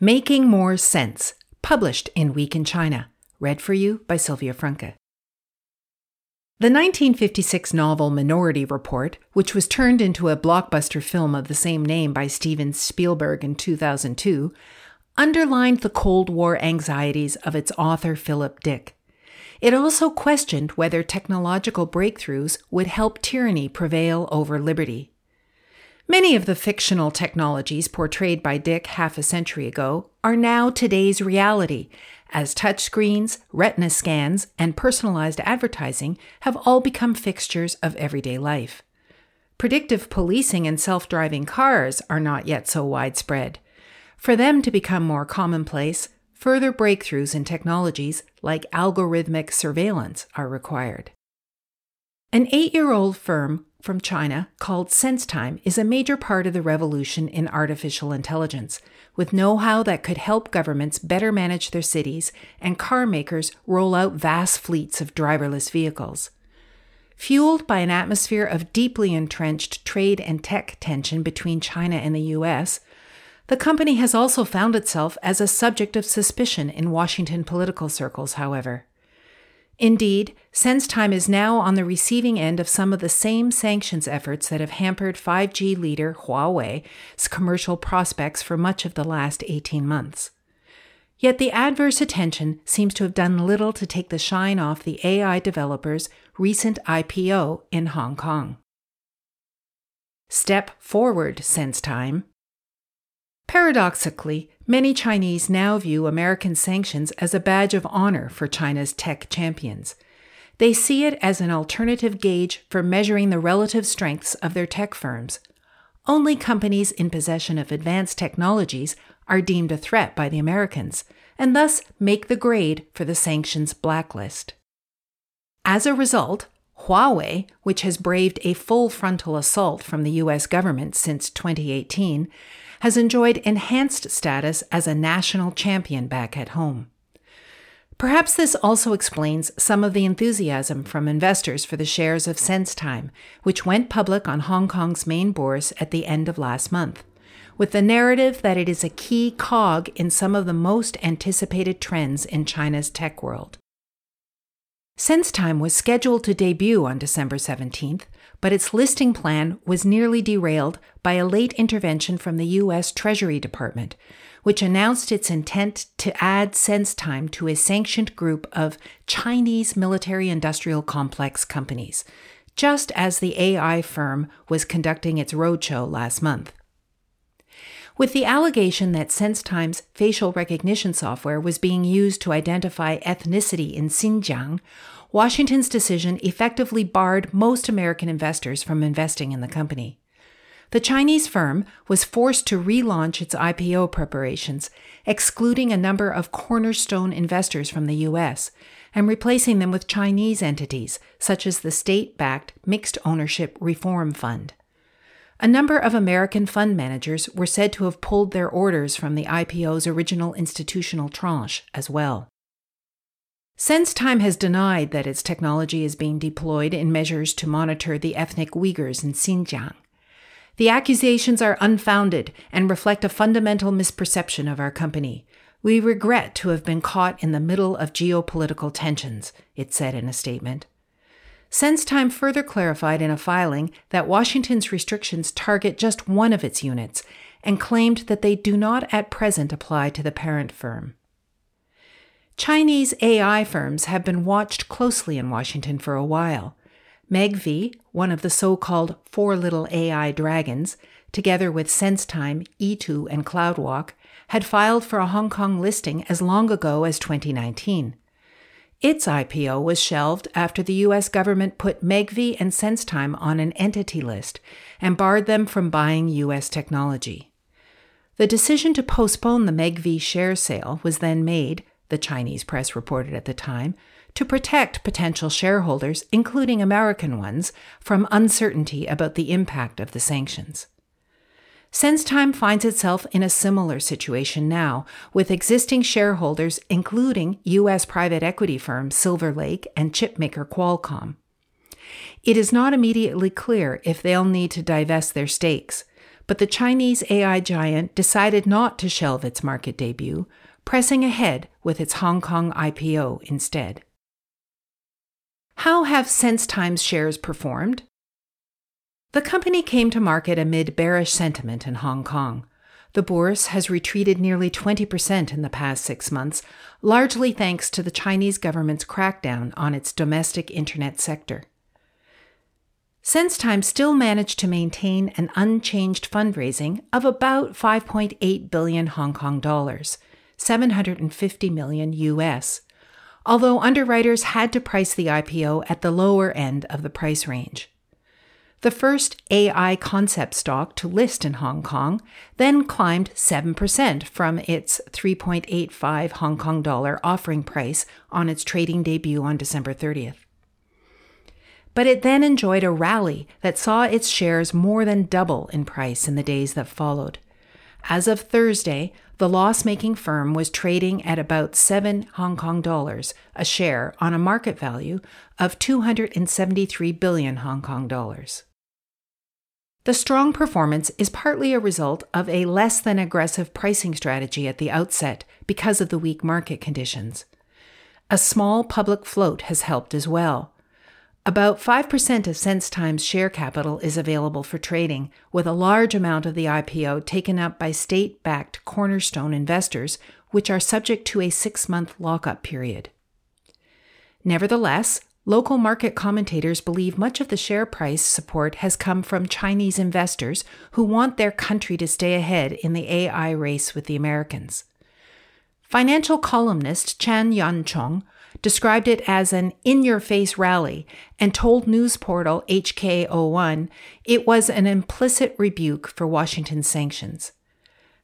Making More Sense, published in Week in China. Read for you by Sylvia Franke. The 1956 novel Minority Report, which was turned into a blockbuster film of the same name by Steven Spielberg in 2002, underlined the Cold War anxieties of its author Philip Dick. It also questioned whether technological breakthroughs would help tyranny prevail over liberty. Many of the fictional technologies portrayed by Dick half a century ago are now today's reality, as touchscreens, retina scans, and personalized advertising have all become fixtures of everyday life. Predictive policing and self driving cars are not yet so widespread. For them to become more commonplace, further breakthroughs in technologies like algorithmic surveillance are required. An eight year old firm from China called SenseTime is a major part of the revolution in artificial intelligence, with know how that could help governments better manage their cities and car makers roll out vast fleets of driverless vehicles. Fueled by an atmosphere of deeply entrenched trade and tech tension between China and the US, the company has also found itself as a subject of suspicion in Washington political circles, however. Indeed, SenseTime is now on the receiving end of some of the same sanctions efforts that have hampered 5G leader Huawei's commercial prospects for much of the last 18 months. Yet the adverse attention seems to have done little to take the shine off the AI developer's recent IPO in Hong Kong. Step forward, SenseTime. Paradoxically, many Chinese now view American sanctions as a badge of honor for China's tech champions. They see it as an alternative gauge for measuring the relative strengths of their tech firms. Only companies in possession of advanced technologies are deemed a threat by the Americans, and thus make the grade for the sanctions blacklist. As a result, Huawei, which has braved a full frontal assault from the US government since 2018, has enjoyed enhanced status as a national champion back at home. Perhaps this also explains some of the enthusiasm from investors for the shares of SenseTime, which went public on Hong Kong's main bourse at the end of last month, with the narrative that it is a key cog in some of the most anticipated trends in China's tech world. SenseTime was scheduled to debut on December 17th, but its listing plan was nearly derailed by a late intervention from the U.S. Treasury Department, which announced its intent to add SenseTime to a sanctioned group of Chinese military industrial complex companies, just as the AI firm was conducting its roadshow last month. With the allegation that SenseTime's facial recognition software was being used to identify ethnicity in Xinjiang, Washington's decision effectively barred most American investors from investing in the company. The Chinese firm was forced to relaunch its IPO preparations, excluding a number of cornerstone investors from the U.S. and replacing them with Chinese entities, such as the state backed Mixed Ownership Reform Fund. A number of American fund managers were said to have pulled their orders from the IPO's original institutional tranche as well. SenseTime has denied that its technology is being deployed in measures to monitor the ethnic Uyghurs in Xinjiang. The accusations are unfounded and reflect a fundamental misperception of our company. We regret to have been caught in the middle of geopolitical tensions, it said in a statement. SenseTime further clarified in a filing that Washington's restrictions target just one of its units and claimed that they do not at present apply to the parent firm. Chinese AI firms have been watched closely in Washington for a while. Megvii, one of the so called four little AI dragons, together with SenseTime, Yitu, and CloudWalk, had filed for a Hong Kong listing as long ago as 2019. Its IPO was shelved after the US government put Megvii and SenseTime on an entity list and barred them from buying US technology. The decision to postpone the Megvii share sale was then made, the Chinese press reported at the time, to protect potential shareholders, including American ones, from uncertainty about the impact of the sanctions. SenseTime finds itself in a similar situation now, with existing shareholders, including U.S. private equity firm Silver Lake and chipmaker Qualcomm. It is not immediately clear if they'll need to divest their stakes, but the Chinese AI giant decided not to shelve its market debut, pressing ahead with its Hong Kong IPO instead. How have SenseTime's shares performed? The company came to market amid bearish sentiment in Hong Kong. The bourse has retreated nearly 20% in the past six months, largely thanks to the Chinese government's crackdown on its domestic internet sector. SenseTime still managed to maintain an unchanged fundraising of about 5.8 billion Hong Kong dollars, 750 million US, although underwriters had to price the IPO at the lower end of the price range. The first AI concept stock to list in Hong Kong then climbed 7% from its 3.85 Hong Kong dollar offering price on its trading debut on December 30th but it then enjoyed a rally that saw its shares more than double in price in the days that followed. As of Thursday, the loss making firm was trading at about 7 Hong Kong dollars a share on a market value of 273 billion Hong Kong dollars. The strong performance is partly a result of a less than aggressive pricing strategy at the outset because of the weak market conditions. A small public float has helped as well. About 5% of SenseTime's share capital is available for trading, with a large amount of the IPO taken up by state backed cornerstone investors, which are subject to a six month lockup period. Nevertheless, local market commentators believe much of the share price support has come from Chinese investors who want their country to stay ahead in the AI race with the Americans. Financial columnist Chan Yan Chong described it as an in your face rally and told news portal HK01 it was an implicit rebuke for Washington's sanctions.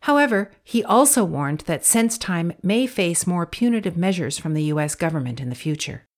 However, he also warned that SenseTime may face more punitive measures from the U.S. government in the future.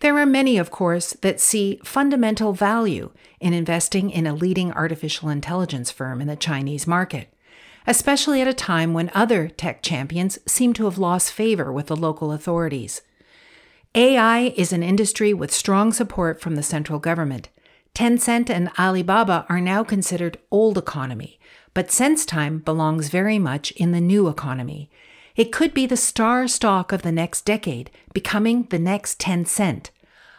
There are many, of course, that see fundamental value in investing in a leading artificial intelligence firm in the Chinese market especially at a time when other tech champions seem to have lost favor with the local authorities. AI is an industry with strong support from the central government. Tencent and Alibaba are now considered old economy, but SenseTime belongs very much in the new economy. It could be the star stock of the next decade, becoming the next Tencent.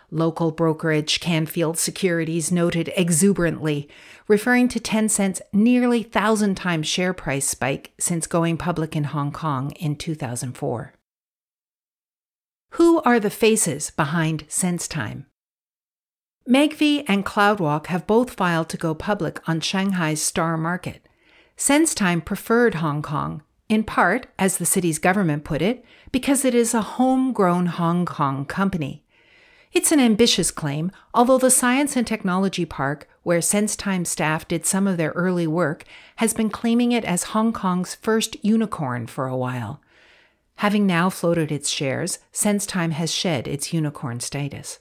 Local brokerage Canfield Securities noted exuberantly, referring to Tencent's nearly thousand times share price spike since going public in Hong Kong in 2004. Who are the faces behind SenseTime? Megvii and CloudWalk have both filed to go public on Shanghai's star market. SenseTime preferred Hong Kong, in part, as the city's government put it, because it is a homegrown Hong Kong company. It's an ambitious claim, although the Science and Technology Park, where SenseTime staff did some of their early work, has been claiming it as Hong Kong's first unicorn for a while. Having now floated its shares, SenseTime has shed its unicorn status.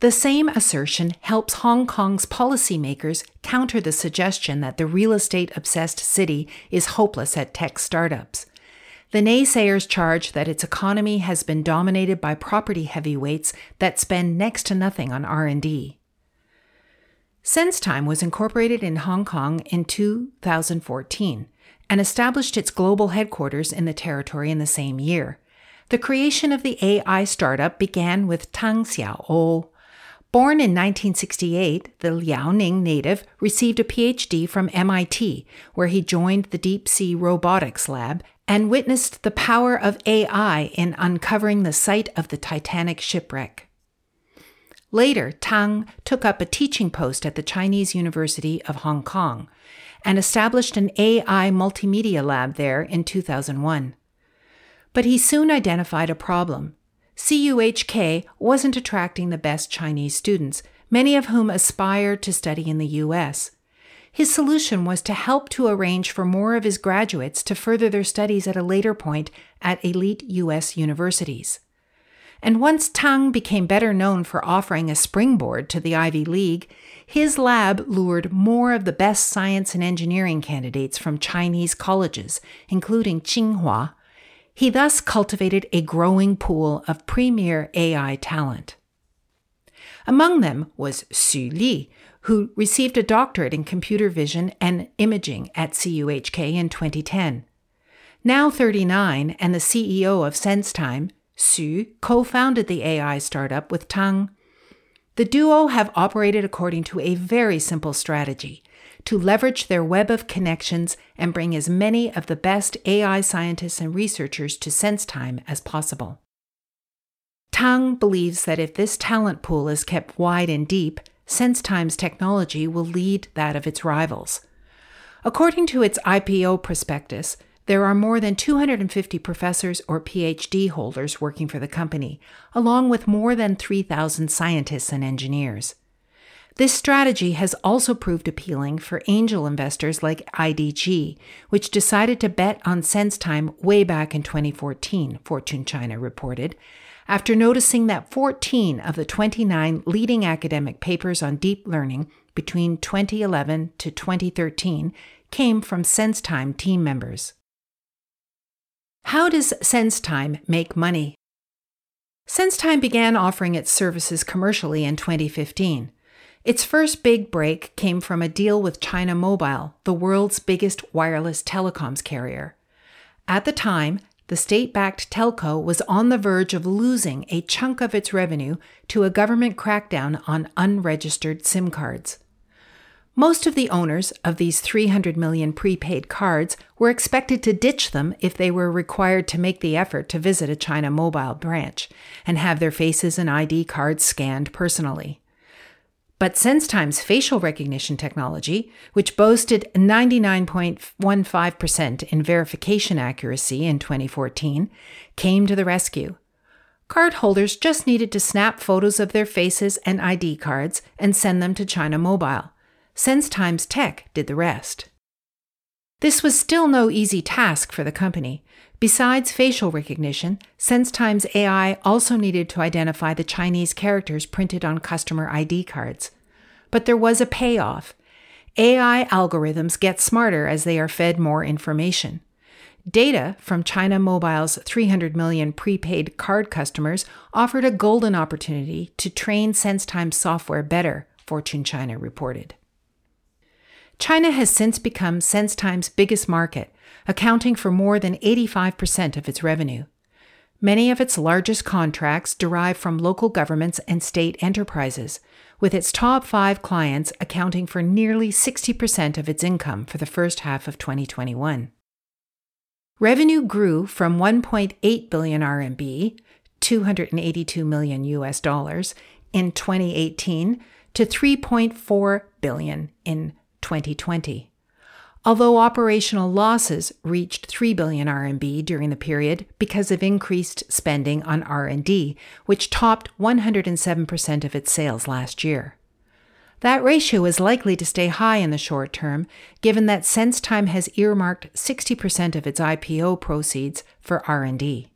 The same assertion helps Hong Kong's policymakers counter the suggestion that the real estate obsessed city is hopeless at tech startups. The naysayers charge that its economy has been dominated by property heavyweights that spend next to nothing on R&D. SenseTime was incorporated in Hong Kong in 2014 and established its global headquarters in the territory in the same year. The creation of the AI startup began with Tang Xiao. Born in 1968, the Liaoning native received a PhD from MIT, where he joined the Deep Sea Robotics Lab and witnessed the power of AI in uncovering the site of the Titanic shipwreck. Later, Tang took up a teaching post at the Chinese University of Hong Kong and established an AI multimedia lab there in 2001. But he soon identified a problem. CUHK wasn't attracting the best Chinese students, many of whom aspired to study in the US. His solution was to help to arrange for more of his graduates to further their studies at a later point at elite U.S. universities. And once Tang became better known for offering a springboard to the Ivy League, his lab lured more of the best science and engineering candidates from Chinese colleges, including Tsinghua. He thus cultivated a growing pool of premier AI talent. Among them was Xu Li, who received a doctorate in computer vision and imaging at CUHK in 2010. Now 39 and the CEO of SenseTime, Xu co founded the AI startup with Tang. The duo have operated according to a very simple strategy to leverage their web of connections and bring as many of the best AI scientists and researchers to SenseTime as possible. Tang believes that if this talent pool is kept wide and deep, SenseTime's technology will lead that of its rivals. According to its IPO prospectus, there are more than 250 professors or PhD holders working for the company, along with more than 3,000 scientists and engineers. This strategy has also proved appealing for angel investors like IDG, which decided to bet on SenseTime way back in 2014, Fortune China reported, after noticing that 14 of the 29 leading academic papers on deep learning between 2011 to 2013 came from SenseTime team members. How does SenseTime make money? SenseTime began offering its services commercially in 2015. Its first big break came from a deal with China Mobile, the world's biggest wireless telecoms carrier. At the time, the state backed telco was on the verge of losing a chunk of its revenue to a government crackdown on unregistered SIM cards. Most of the owners of these 300 million prepaid cards were expected to ditch them if they were required to make the effort to visit a China Mobile branch and have their faces and ID cards scanned personally. But SenseTime's facial recognition technology, which boasted 99.15% in verification accuracy in 2014, came to the rescue. Cardholders just needed to snap photos of their faces and ID cards and send them to China Mobile. SenseTime's tech did the rest. This was still no easy task for the company. Besides facial recognition, SenseTime's AI also needed to identify the Chinese characters printed on customer ID cards. But there was a payoff. AI algorithms get smarter as they are fed more information. Data from China Mobile's 300 million prepaid card customers offered a golden opportunity to train SenseTime software better, Fortune China reported. China has since become SenseTime's biggest market, accounting for more than 85% of its revenue. Many of its largest contracts derive from local governments and state enterprises, with its top five clients accounting for nearly 60% of its income for the first half of 2021. Revenue grew from 1.8 billion RMB, 282 million US dollars in 2018 to 3.4 billion in 2020. Although operational losses reached 3 billion RMB during the period because of increased spending on R&D, which topped 107% of its sales last year. That ratio is likely to stay high in the short term, given that SenseTime has earmarked 60% of its IPO proceeds for R&D.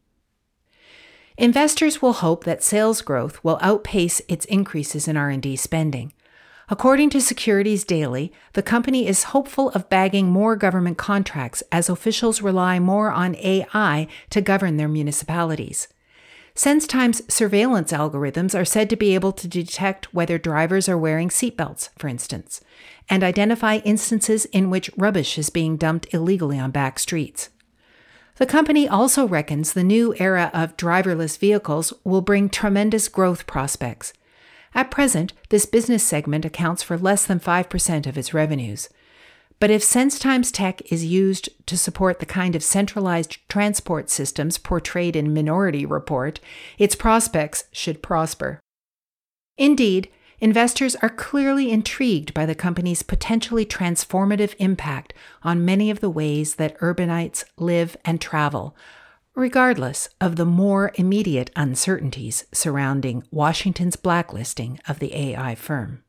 Investors will hope that sales growth will outpace its increases in R&D spending, According to Securities Daily, the company is hopeful of bagging more government contracts as officials rely more on AI to govern their municipalities. SenseTime's surveillance algorithms are said to be able to detect whether drivers are wearing seatbelts, for instance, and identify instances in which rubbish is being dumped illegally on back streets. The company also reckons the new era of driverless vehicles will bring tremendous growth prospects. At present, this business segment accounts for less than 5% of its revenues. But if SenseTime's tech is used to support the kind of centralized transport systems portrayed in Minority Report, its prospects should prosper. Indeed, investors are clearly intrigued by the company's potentially transformative impact on many of the ways that urbanites live and travel, regardless of the more immediate uncertainties surrounding Washington's blacklisting of the AI firm.